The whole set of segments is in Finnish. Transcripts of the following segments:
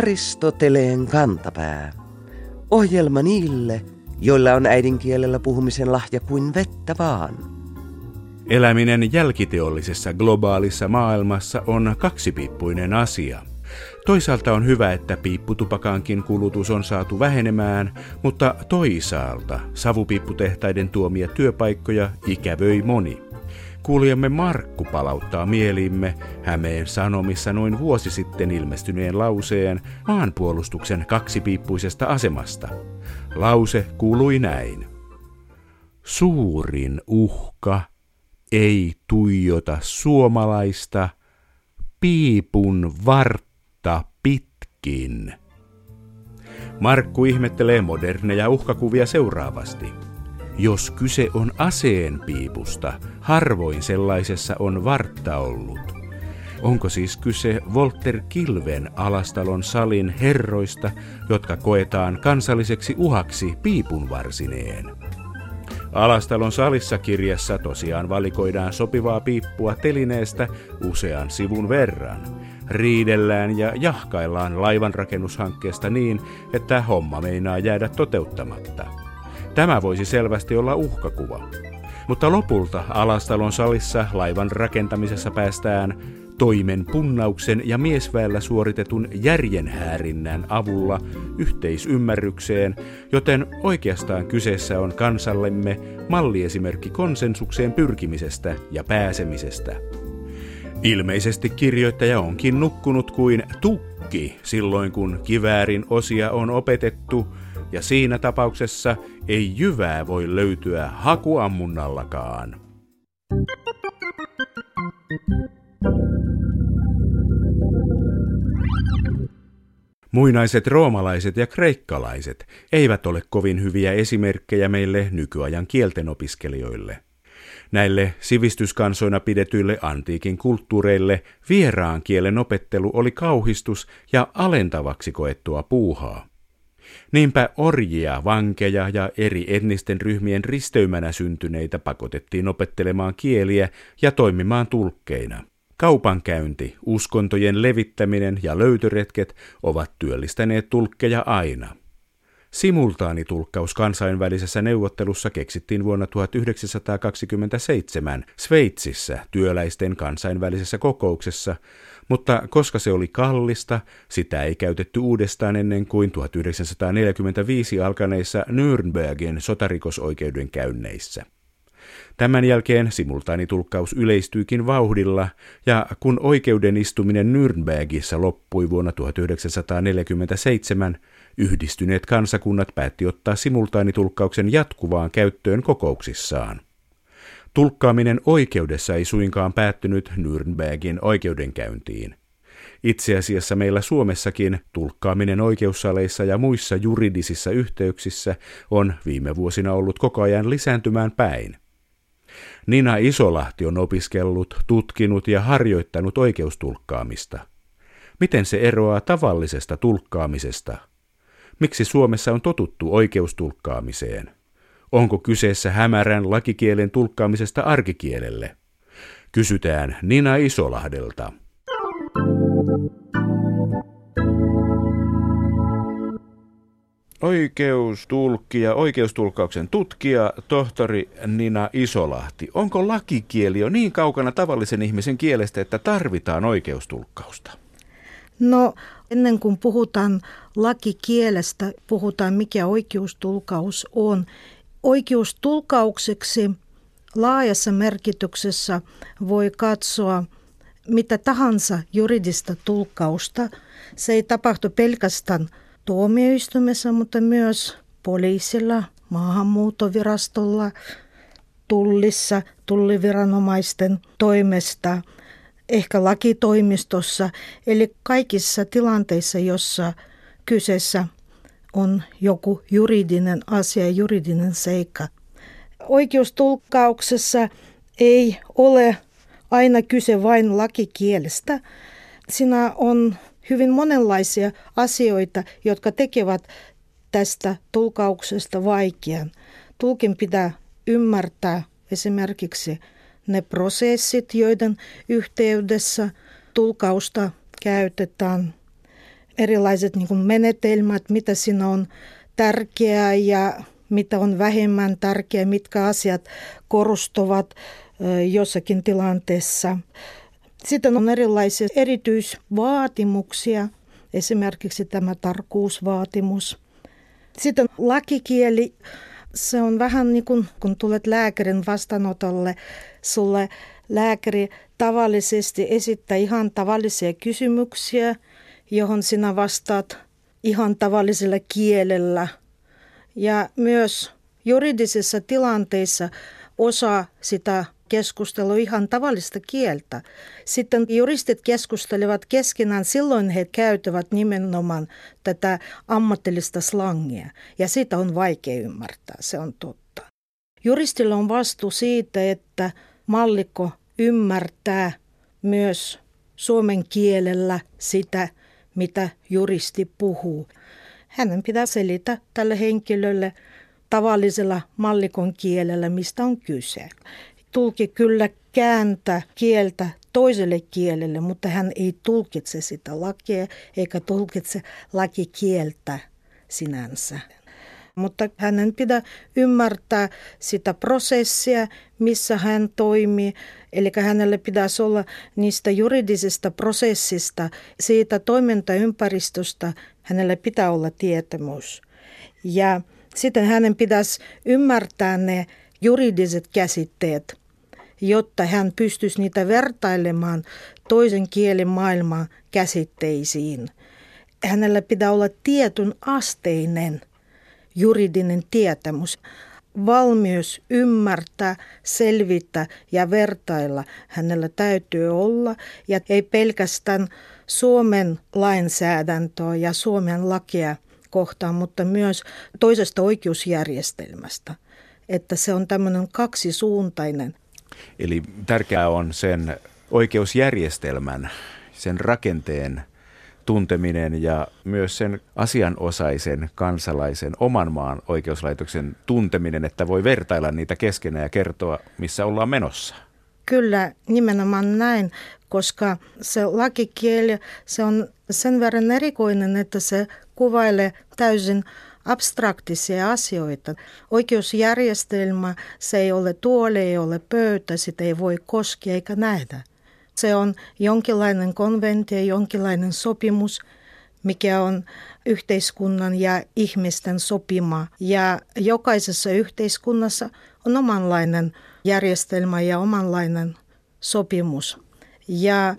Aristoteleen kantapää. Ohjelma niille, joilla on äidinkielellä puhumisen lahja kuin vettä vaan. Eläminen jälkiteollisessa globaalissa maailmassa on kaksipiippuinen asia. Toisaalta on hyvä, että piipputupakankin kulutus on saatu vähenemään, mutta toisaalta savupiipputehtaiden tuomia työpaikkoja ikävöi moni. Kuulijamme Markku palauttaa mieliimme Hämeen Sanomissa noin vuosi sitten ilmestyneen lauseen maanpuolustuksen kaksipiippuisesta asemasta. Lause kuului näin. Suurin uhka ei tuijota suomalaista piipun vartta pitkin. Markku ihmettelee moderneja uhkakuvia seuraavasti. Jos kyse on aseen piipusta, harvoin sellaisessa on vartta ollut. Onko siis kyse Volter Kilven alastalon salin herroista, jotka koetaan kansalliseksi uhaksi piipunvarsineen? Alastalon salissa kirjassa tosiaan valikoidaan sopivaa piippua telineestä usean sivun verran. Riidellään ja jahkaillaan laivanrakennushankkeesta niin, että homma meinaa jäädä toteuttamatta. Tämä voisi selvästi olla uhkakuva. Mutta lopulta Alastalon salissa laivan rakentamisessa päästään toimen punnauksen ja miesväellä suoritetun järjenhäärinnän avulla yhteisymmärrykseen, joten oikeastaan kyseessä on kansallemme malliesimerkki konsensukseen pyrkimisestä ja pääsemisestä. Ilmeisesti kirjoittaja onkin nukkunut kuin tukki silloin, kun kiväärin osia on opetettu, ja siinä tapauksessa ei jyvää voi löytyä hakuammunnallakaan. Muinaiset roomalaiset ja kreikkalaiset eivät ole kovin hyviä esimerkkejä meille nykyajan kielten opiskelijoille. Näille sivistyskansoina pidetyille antiikin kulttuureille vieraan kielen opettelu oli kauhistus ja alentavaksi koettua puuhaa. Niinpä orjia, vankeja ja eri etnisten ryhmien risteymänä syntyneitä pakotettiin opettelemaan kieliä ja toimimaan tulkkeina. Kaupankäynti, uskontojen levittäminen ja löytöretket ovat työllistäneet tulkkeja aina. Simultaanitulkkaus kansainvälisessä neuvottelussa keksittiin vuonna 1927 Sveitsissä työläisten kansainvälisessä kokouksessa, mutta koska se oli kallista, sitä ei käytetty uudestaan ennen kuin 1945 alkaneissa Nürnbergin sotarikosoikeuden käynneissä. Tämän jälkeen simultaanitulkkaus yleistyykin vauhdilla, ja kun oikeuden istuminen Nürnbergissä loppui vuonna 1947, yhdistyneet kansakunnat päätti ottaa simultaanitulkkauksen jatkuvaan käyttöön kokouksissaan. Tulkkaaminen oikeudessa ei suinkaan päättynyt Nürnbergin oikeudenkäyntiin. Itse asiassa meillä Suomessakin tulkkaaminen oikeussaleissa ja muissa juridisissa yhteyksissä on viime vuosina ollut koko ajan lisääntymään päin. Nina Isolahti on opiskellut, tutkinut ja harjoittanut oikeustulkkaamista. Miten se eroaa tavallisesta tulkkaamisesta? Miksi Suomessa on totuttu oikeustulkkaamiseen? Onko kyseessä hämärän lakikielen tulkkaamisesta arkikielelle? Kysytään Nina Isolahdelta. Oikeustulkki ja oikeustulkauksen tutkija, tohtori Nina Isolahti. Onko lakikieli jo niin kaukana tavallisen ihmisen kielestä, että tarvitaan oikeustulkkausta? No ennen kuin puhutaan lakikielestä, puhutaan mikä oikeustulkaus on. Oikeustulkaukseksi laajassa merkityksessä voi katsoa mitä tahansa juridista tulkausta. Se ei tapahtu pelkästään tuomioistuimessa, mutta myös poliisilla, maahanmuuttovirastolla, tullissa, tulliviranomaisten toimesta, ehkä lakitoimistossa, eli kaikissa tilanteissa, jossa kyseessä on joku juridinen asia, juridinen seikka. Oikeustulkkauksessa ei ole aina kyse vain lakikielestä. Siinä on hyvin monenlaisia asioita, jotka tekevät tästä tulkauksesta vaikean. Tulkin pitää ymmärtää esimerkiksi ne prosessit, joiden yhteydessä tulkausta käytetään. Erilaiset niin kuin menetelmät, mitä siinä on tärkeää ja mitä on vähemmän tärkeää, mitkä asiat korostuvat jossakin tilanteessa. Sitten on erilaisia erityisvaatimuksia, esimerkiksi tämä tarkkuusvaatimus. Sitten lakikieli, se on vähän niin kuin kun tulet lääkärin vastaanotolle, sulle lääkäri tavallisesti esittää ihan tavallisia kysymyksiä, johon sinä vastaat ihan tavallisella kielellä. Ja myös juridisissa tilanteissa osa sitä keskustelua ihan tavallista kieltä. Sitten juristit keskustelevat keskenään, silloin he käyttävät nimenomaan tätä ammatillista slangia. Ja sitä on vaikea ymmärtää, se on totta. Juristilla on vastuu siitä, että mallikko ymmärtää myös suomen kielellä sitä, mitä juristi puhuu. Hänen pitää selittää tälle henkilölle tavallisella mallikon kielellä, mistä on kyse. Tulki kyllä kääntää kieltä toiselle kielelle, mutta hän ei tulkitse sitä lakia eikä tulkitse lakikieltä sinänsä mutta hänen pitää ymmärtää sitä prosessia, missä hän toimii. Eli hänelle pitäisi olla niistä juridisesta prosessista, siitä toimintaympäristöstä, hänelle pitää olla tietämys. Ja sitten hänen pitäisi ymmärtää ne juridiset käsitteet, jotta hän pystyisi niitä vertailemaan toisen kielen maailman käsitteisiin. Hänellä pitää olla tietyn asteinen – juridinen tietämys, valmius ymmärtää, selvittää ja vertailla hänellä täytyy olla. Ja ei pelkästään Suomen lainsäädäntöä ja Suomen lakia kohtaan, mutta myös toisesta oikeusjärjestelmästä. Että se on tämmöinen kaksisuuntainen. Eli tärkeää on sen oikeusjärjestelmän, sen rakenteen tunteminen ja myös sen asianosaisen kansalaisen oman maan oikeuslaitoksen tunteminen, että voi vertailla niitä keskenään ja kertoa, missä ollaan menossa. Kyllä, nimenomaan näin, koska se lakikieli, se on sen verran erikoinen, että se kuvailee täysin abstraktisia asioita. Oikeusjärjestelmä, se ei ole tuoli, ei ole pöytä, sitä ei voi koskea eikä nähdä. Se on jonkinlainen konventio, jonkinlainen sopimus, mikä on yhteiskunnan ja ihmisten sopima. Ja jokaisessa yhteiskunnassa on omanlainen järjestelmä ja omanlainen sopimus. Ja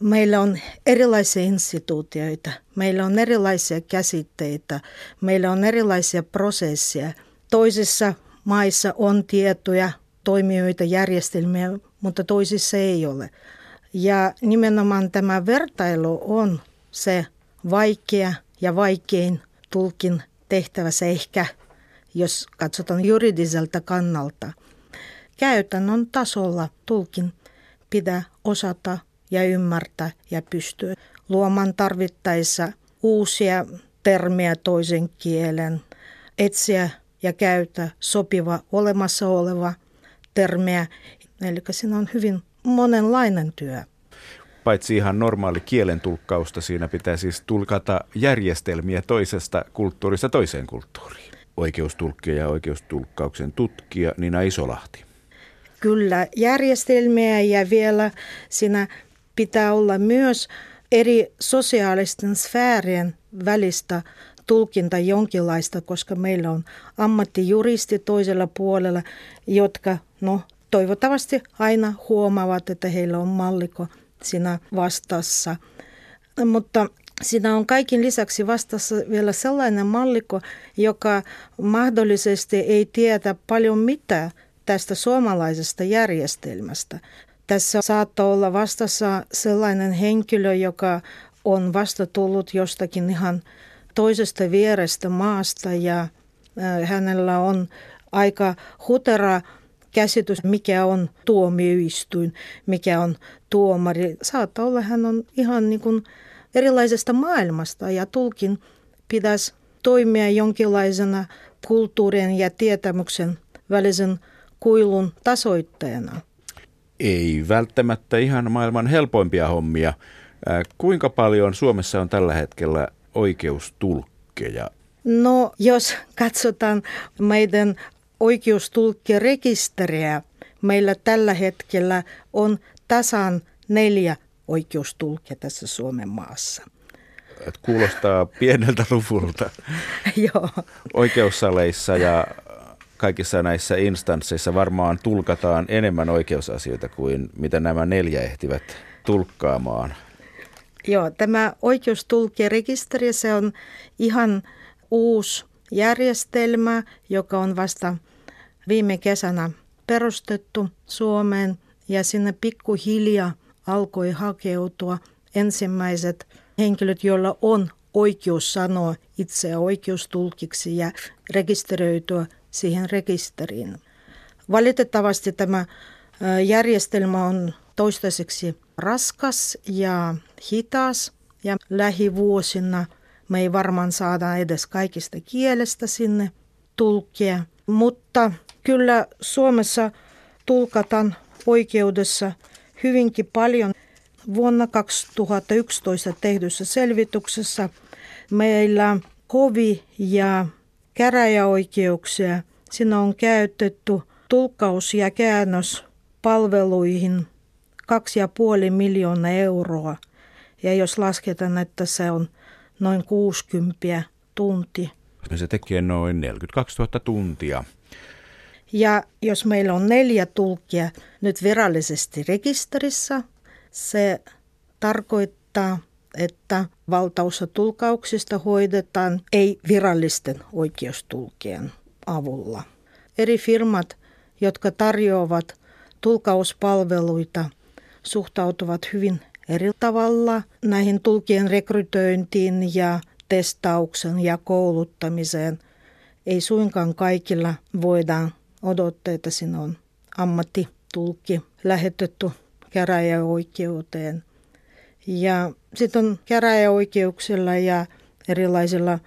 meillä on erilaisia instituutioita, meillä on erilaisia käsitteitä, meillä on erilaisia prosesseja. Toisissa maissa on tietoja, toimijoita, järjestelmiä, mutta toisissa ei ole. Ja nimenomaan tämä vertailu on se vaikea ja vaikein tulkin tehtävä se ehkä, jos katsotaan juridiselta kannalta. Käytännön tasolla tulkin pitää osata ja ymmärtää ja pystyä luomaan tarvittaessa uusia termejä toisen kielen, etsiä ja käyttää sopiva olemassa oleva termiä. Eli siinä on hyvin monenlainen työ. Paitsi ihan normaali kielen tulkkausta, siinä pitää siis tulkata järjestelmiä toisesta kulttuurista toiseen kulttuuriin. Oikeustulkkija ja oikeustulkkauksen tutkija Nina Isolahti. Kyllä, järjestelmiä ja vielä siinä pitää olla myös eri sosiaalisten sfäärien välistä tulkinta jonkinlaista, koska meillä on ammattijuristi toisella puolella, jotka no, toivottavasti aina huomaavat, että heillä on malliko siinä vastassa. Mutta siinä on kaikin lisäksi vastassa vielä sellainen malliko, joka mahdollisesti ei tiedä paljon mitään tästä suomalaisesta järjestelmästä. Tässä saattaa olla vastassa sellainen henkilö, joka on vasta tullut jostakin ihan toisesta vierestä maasta ja hänellä on aika hutera käsitys, mikä on tuomioistuin, mikä on tuomari. Saattaa olla, hän on ihan niin kuin erilaisesta maailmasta ja tulkin pitäisi toimia jonkinlaisena kulttuurien ja tietämyksen välisen kuilun tasoittajana. Ei välttämättä ihan maailman helpoimpia hommia Kuinka paljon Suomessa on tällä hetkellä oikeustulkkeja? No, jos katsotaan meidän oikeustulkkirekisteriä, meillä tällä hetkellä on tasan neljä oikeustulkia tässä Suomen maassa. Et kuulostaa pieneltä luvulta. Joo. Oikeussaleissa ja kaikissa näissä instansseissa varmaan tulkataan enemmän oikeusasioita kuin mitä nämä neljä ehtivät tulkkaamaan. Joo, tämä oikeustulkkirekisteri, se on ihan uusi järjestelmä, joka on vasta viime kesänä perustettu Suomeen ja sinne pikkuhiljaa alkoi hakeutua ensimmäiset henkilöt, joilla on oikeus sanoa itseä oikeustulkiksi ja rekisteröityä siihen rekisteriin. Valitettavasti tämä järjestelmä on toistaiseksi raskas ja hitas ja lähivuosina me ei varmaan saada edes kaikista kielestä sinne tulkkia, mutta kyllä Suomessa tulkataan oikeudessa hyvinkin paljon. Vuonna 2011 tehdyssä selvityksessä meillä kovi- ja käräjäoikeuksia. Siinä on käytetty tulkkaus- ja käännöspalveluihin 2,5 miljoonaa euroa. Ja jos lasketaan, että se on noin 60 tuntia. Se tekee noin 42 000 tuntia. Ja jos meillä on neljä tulkkia nyt virallisesti rekisterissä, se tarkoittaa, että valtaosa tulkauksista hoidetaan ei-virallisten oikeustulkien avulla. Eri firmat, jotka tarjoavat tulkauspalveluita, suhtautuvat hyvin eri tavalla näihin tulkien rekrytointiin ja testauksen ja kouluttamiseen. Ei suinkaan kaikilla voida odottaa, että sinne on ammattitulkki lähetetty käräjäoikeuteen. Ja sitten on käräjäoikeuksilla ja erilaisilla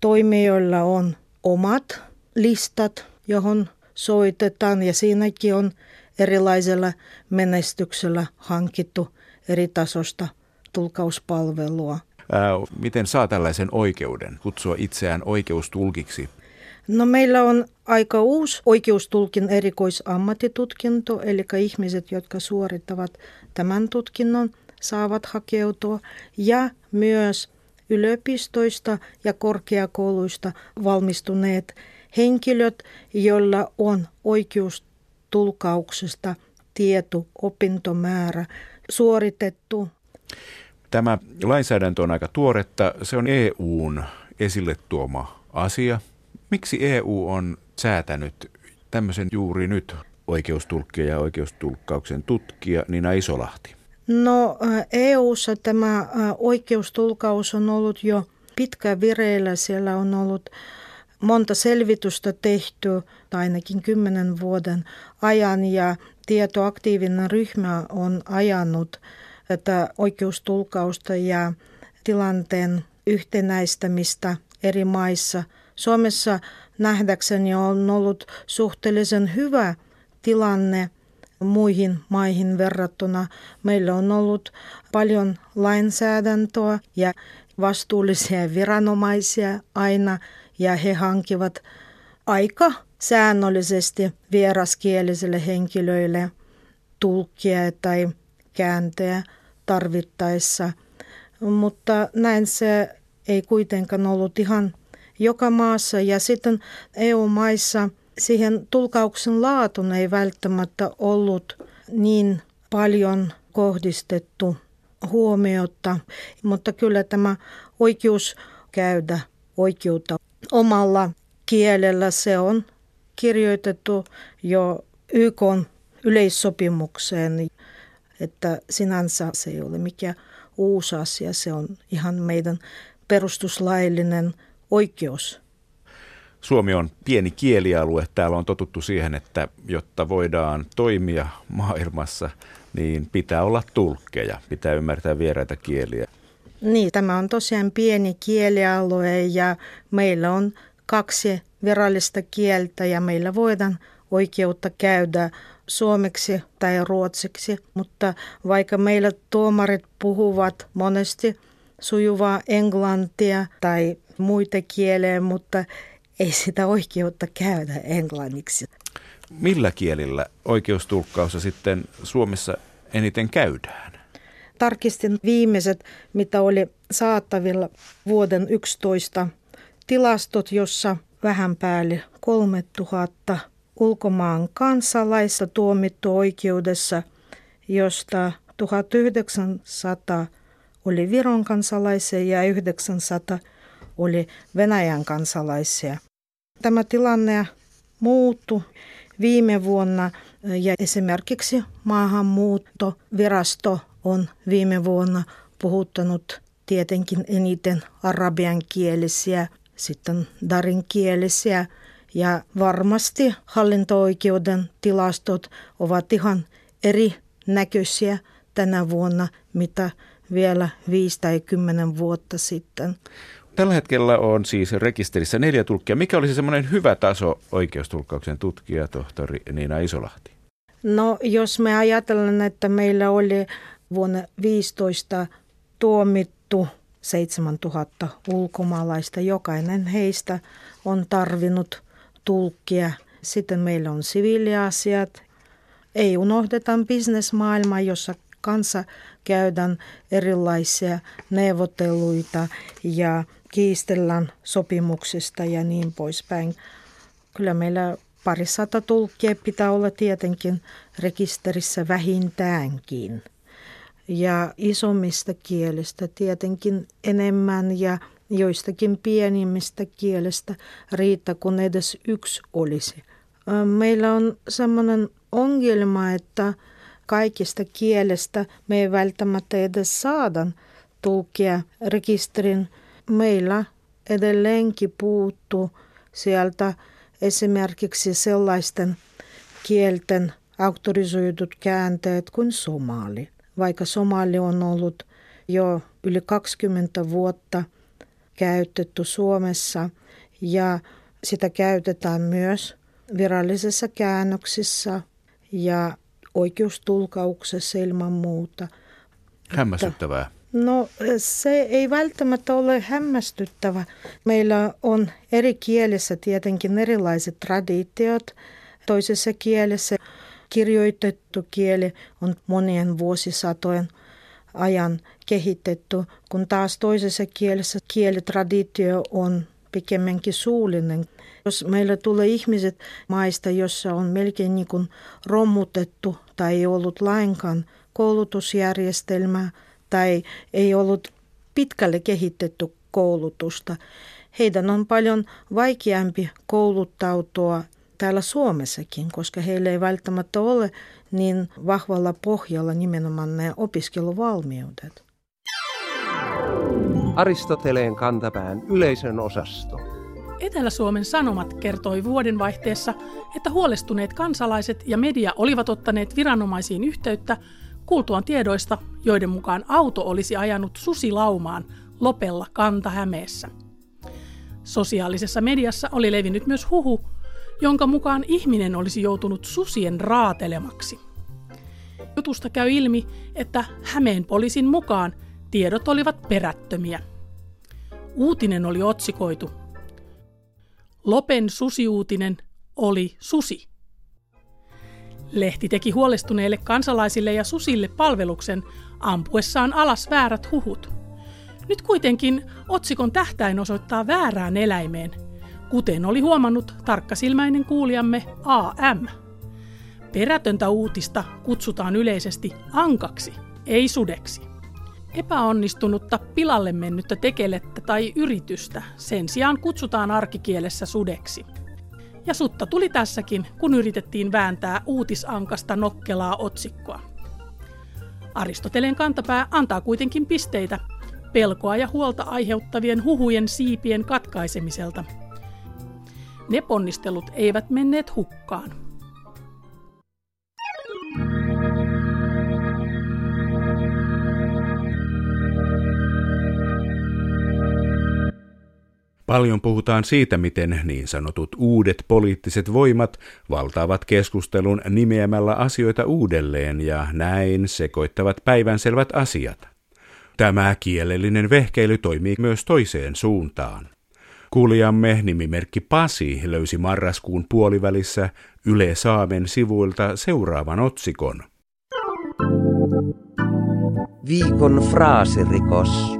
toimijoilla on omat listat, johon soitetaan ja siinäkin on erilaisella menestyksellä hankittu eri tasosta tulkauspalvelua. Ää, miten saa tällaisen oikeuden kutsua itseään oikeustulkiksi? No meillä on aika uusi oikeustulkin erikoisammattitutkinto, eli ihmiset, jotka suorittavat tämän tutkinnon, saavat hakeutua ja myös yliopistoista ja korkeakouluista valmistuneet henkilöt, joilla on oikeus tulkauksesta tieto opintomäärä suoritettu. Tämä lainsäädäntö on aika tuoretta. Se on EUn esille tuoma asia. Miksi EU on säätänyt tämmöisen juuri nyt oikeustulkkia ja oikeustulkkauksen tutkija Nina Isolahti? No EU:ssa tämä oikeustulkaus on ollut jo pitkä vireillä. Siellä on ollut monta selvitystä tehty ainakin kymmenen vuoden ajan ja tietoaktiivinen ryhmä on ajanut tätä oikeustulkausta ja tilanteen yhtenäistämistä eri maissa. Suomessa nähdäkseni on ollut suhteellisen hyvä tilanne muihin maihin verrattuna. Meillä on ollut paljon lainsäädäntöä ja vastuullisia viranomaisia aina ja he hankivat aika säännöllisesti vieraskielisille henkilöille tulkkia tai kääntäjä tarvittaessa. Mutta näin se ei kuitenkaan ollut ihan joka maassa ja sitten EU-maissa – siihen tulkauksen laatun ei välttämättä ollut niin paljon kohdistettu huomiota, mutta kyllä tämä oikeus käydä oikeutta omalla kielellä, se on kirjoitettu jo YK yleissopimukseen, että sinänsä se ei ole mikään uusi asia, se on ihan meidän perustuslaillinen oikeus Suomi on pieni kielialue. Täällä on totuttu siihen, että jotta voidaan toimia maailmassa, niin pitää olla tulkkeja, pitää ymmärtää vieraita kieliä. Niin, tämä on tosiaan pieni kielialue ja meillä on kaksi virallista kieltä ja meillä voidaan oikeutta käydä suomeksi tai ruotsiksi, mutta vaikka meillä tuomarit puhuvat monesti sujuvaa englantia tai muita kieliä, mutta ei sitä oikeutta käydä englanniksi. Millä kielillä oikeustulkkaussa sitten Suomessa eniten käydään? Tarkistin viimeiset, mitä oli saatavilla vuoden 11 tilastot, jossa vähän päälle 3000 ulkomaan kansalaista tuomittu oikeudessa, josta 1900 oli Viron kansalaisia ja 900 oli Venäjän kansalaisia. Tämä tilanne muuttui viime vuonna ja esimerkiksi maahanmuuttovirasto on viime vuonna puhuttanut tietenkin eniten arabiankielisiä, sitten darinkielisiä ja varmasti hallinto-oikeuden tilastot ovat ihan eri näköisiä tänä vuonna, mitä vielä 5 tai 10 vuotta sitten. Tällä hetkellä on siis rekisterissä neljä tulkkia. Mikä olisi semmoinen hyvä taso oikeustulkkauksen tutkija, tohtori Niina Isolahti? No jos me ajatellaan, että meillä oli vuonna 15 tuomittu 7000 ulkomaalaista, jokainen heistä on tarvinnut tulkkia. Sitten meillä on siviiliasiat. Ei unohdeta bisnesmaailmaa, jossa kanssa käydään erilaisia neuvotteluita ja kiistellään sopimuksista ja niin poispäin. Kyllä meillä parisata tulkkia pitää olla tietenkin rekisterissä vähintäänkin. Ja isommista kielistä tietenkin enemmän ja joistakin pienimmistä kielestä riittää, kun edes yksi olisi. Meillä on sellainen ongelma, että kaikista kielestä me ei välttämättä edes saada tulkia rekisterin. Meillä edelleenkin puuttuu sieltä esimerkiksi sellaisten kielten auktorisoidut käänteet kuin somali. Vaikka somali on ollut jo yli 20 vuotta käytetty Suomessa ja sitä käytetään myös virallisissa käännöksissä ja oikeustulkauksessa ilman muuta. Hämmästyttävää. No se ei välttämättä ole hämmästyttävä. Meillä on eri kielissä tietenkin erilaiset traditiot. Toisessa kielessä kirjoitettu kieli on monien vuosisatojen ajan kehitetty, kun taas toisessa kielessä kielitraditio on pikemminkin suullinen. Jos meillä tulee ihmiset maista, jossa on melkein niin kuin romutettu tai ei ollut lainkaan koulutusjärjestelmää tai ei ollut pitkälle kehitetty koulutusta, heidän on paljon vaikeampi kouluttautua täällä Suomessakin, koska heillä ei välttämättä ole niin vahvalla pohjalla nimenomaan ne opiskeluvalmiudet. Aristoteleen kantapään yleisön osasto. Etelä-Suomen Sanomat kertoi vuodenvaihteessa, että huolestuneet kansalaiset ja media olivat ottaneet viranomaisiin yhteyttä kuultuaan tiedoista, joiden mukaan auto olisi ajanut susilaumaan Lopella Kanta-Hämeessä. Sosiaalisessa mediassa oli levinnyt myös huhu, jonka mukaan ihminen olisi joutunut susien raatelemaksi. Jutusta käy ilmi, että Hämeen poliisin mukaan tiedot olivat perättömiä. Uutinen oli otsikoitu Lopen susiuutinen oli susi. Lehti teki huolestuneille kansalaisille ja susille palveluksen ampuessaan alas väärät huhut. Nyt kuitenkin otsikon tähtäin osoittaa väärään eläimeen, kuten oli huomannut tarkkasilmäinen kuulijamme AM. Perätöntä uutista kutsutaan yleisesti ankaksi, ei sudeksi. Epäonnistunutta pilalle mennyttä tekelettä tai yritystä sen sijaan kutsutaan arkikielessä sudeksi. Ja sutta tuli tässäkin, kun yritettiin vääntää uutisankasta nokkelaa otsikkoa. Aristoteleen kantapää antaa kuitenkin pisteitä pelkoa ja huolta aiheuttavien huhujen siipien katkaisemiselta. Ne ponnistelut eivät menneet hukkaan. Paljon puhutaan siitä, miten niin sanotut uudet poliittiset voimat valtaavat keskustelun nimeämällä asioita uudelleen ja näin sekoittavat päivänselvät asiat. Tämä kielellinen vehkeily toimii myös toiseen suuntaan. Kuulijamme nimimerkki Pasi löysi marraskuun puolivälissä Yle Saamen sivuilta seuraavan otsikon. Viikon fraasirikos.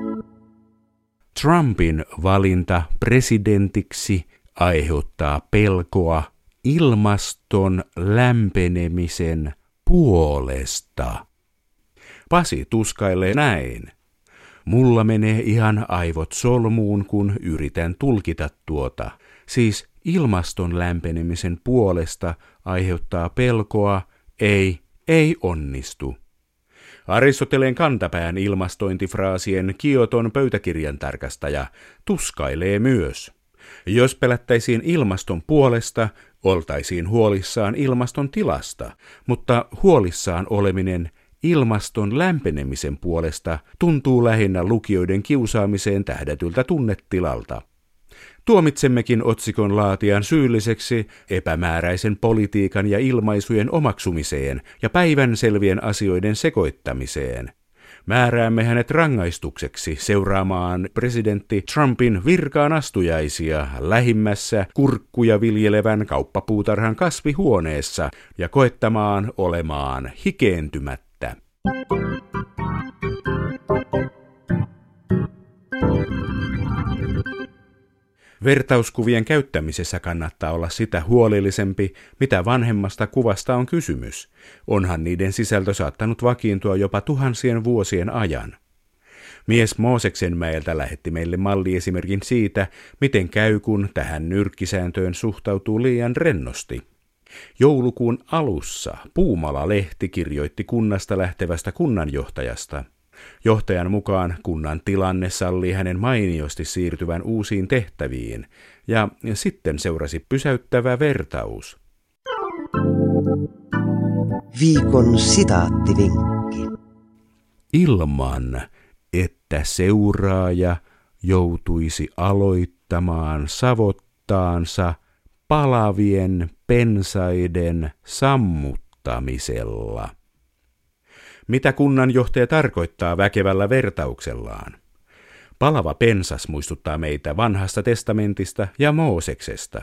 Trumpin valinta presidentiksi aiheuttaa pelkoa ilmaston lämpenemisen puolesta. Pasi tuskailee näin. Mulla menee ihan aivot solmuun, kun yritän tulkita tuota. Siis ilmaston lämpenemisen puolesta aiheuttaa pelkoa, ei, ei onnistu. Aristoteleen kantapään ilmastointifraasien Kioton pöytäkirjan tarkastaja tuskailee myös. Jos pelättäisiin ilmaston puolesta, oltaisiin huolissaan ilmaston tilasta, mutta huolissaan oleminen ilmaston lämpenemisen puolesta tuntuu lähinnä lukijoiden kiusaamiseen tähdätyltä tunnetilalta. Tuomitsemmekin otsikon laatian syylliseksi epämääräisen politiikan ja ilmaisujen omaksumiseen ja päivän selvien asioiden sekoittamiseen. Määräämme hänet rangaistukseksi seuraamaan presidentti Trumpin virkaan astujaisia lähimmässä kurkkuja viljelevän kauppapuutarhan kasvihuoneessa ja koettamaan olemaan hikeentymättä. Vertauskuvien käyttämisessä kannattaa olla sitä huolellisempi, mitä vanhemmasta kuvasta on kysymys. Onhan niiden sisältö saattanut vakiintua jopa tuhansien vuosien ajan. Mies Mooseksenmäeltä lähetti meille malliesimerkin siitä, miten käy, kun tähän nyrkkisääntöön suhtautuu liian rennosti. Joulukuun alussa Puumala-lehti kirjoitti kunnasta lähtevästä kunnanjohtajasta – Johtajan mukaan kunnan tilanne sallii hänen mainiosti siirtyvän uusiin tehtäviin, ja sitten seurasi pysäyttävä vertaus. Viikon sitaattivinkki. Ilman, että seuraaja joutuisi aloittamaan savottaansa palavien pensaiden sammuttamisella. Mitä kunnanjohtaja tarkoittaa väkevällä vertauksellaan? Palava pensas muistuttaa meitä vanhasta testamentista ja Mooseksesta.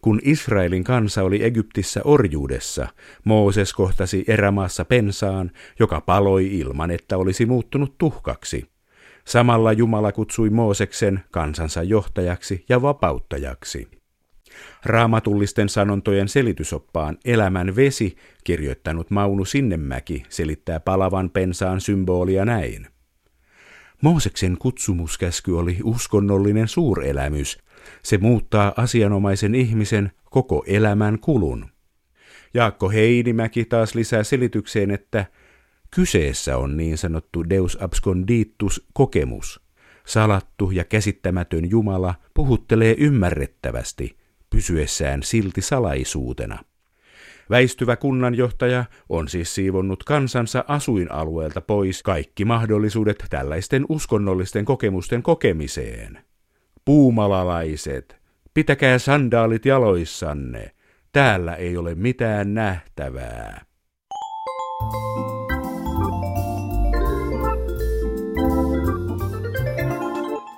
Kun Israelin kansa oli Egyptissä orjuudessa, Mooses kohtasi erämaassa pensaan, joka paloi ilman, että olisi muuttunut tuhkaksi. Samalla Jumala kutsui Mooseksen kansansa johtajaksi ja vapauttajaksi. Raamatullisten sanontojen selitysoppaan Elämän vesi kirjoittanut Maunu Sinnemäki selittää palavan pensaan symbolia näin. Mooseksen kutsumuskäsky oli uskonnollinen suurelämys. Se muuttaa asianomaisen ihmisen koko elämän kulun. Jaakko Heinimäki taas lisää selitykseen, että kyseessä on niin sanottu Deus absconditus kokemus. Salattu ja käsittämätön Jumala puhuttelee ymmärrettävästi – pysyessään silti salaisuutena. Väistyvä kunnanjohtaja on siis siivonnut kansansa asuinalueelta pois kaikki mahdollisuudet tällaisten uskonnollisten kokemusten kokemiseen. Puumalalaiset, pitäkää sandaalit jaloissanne, täällä ei ole mitään nähtävää.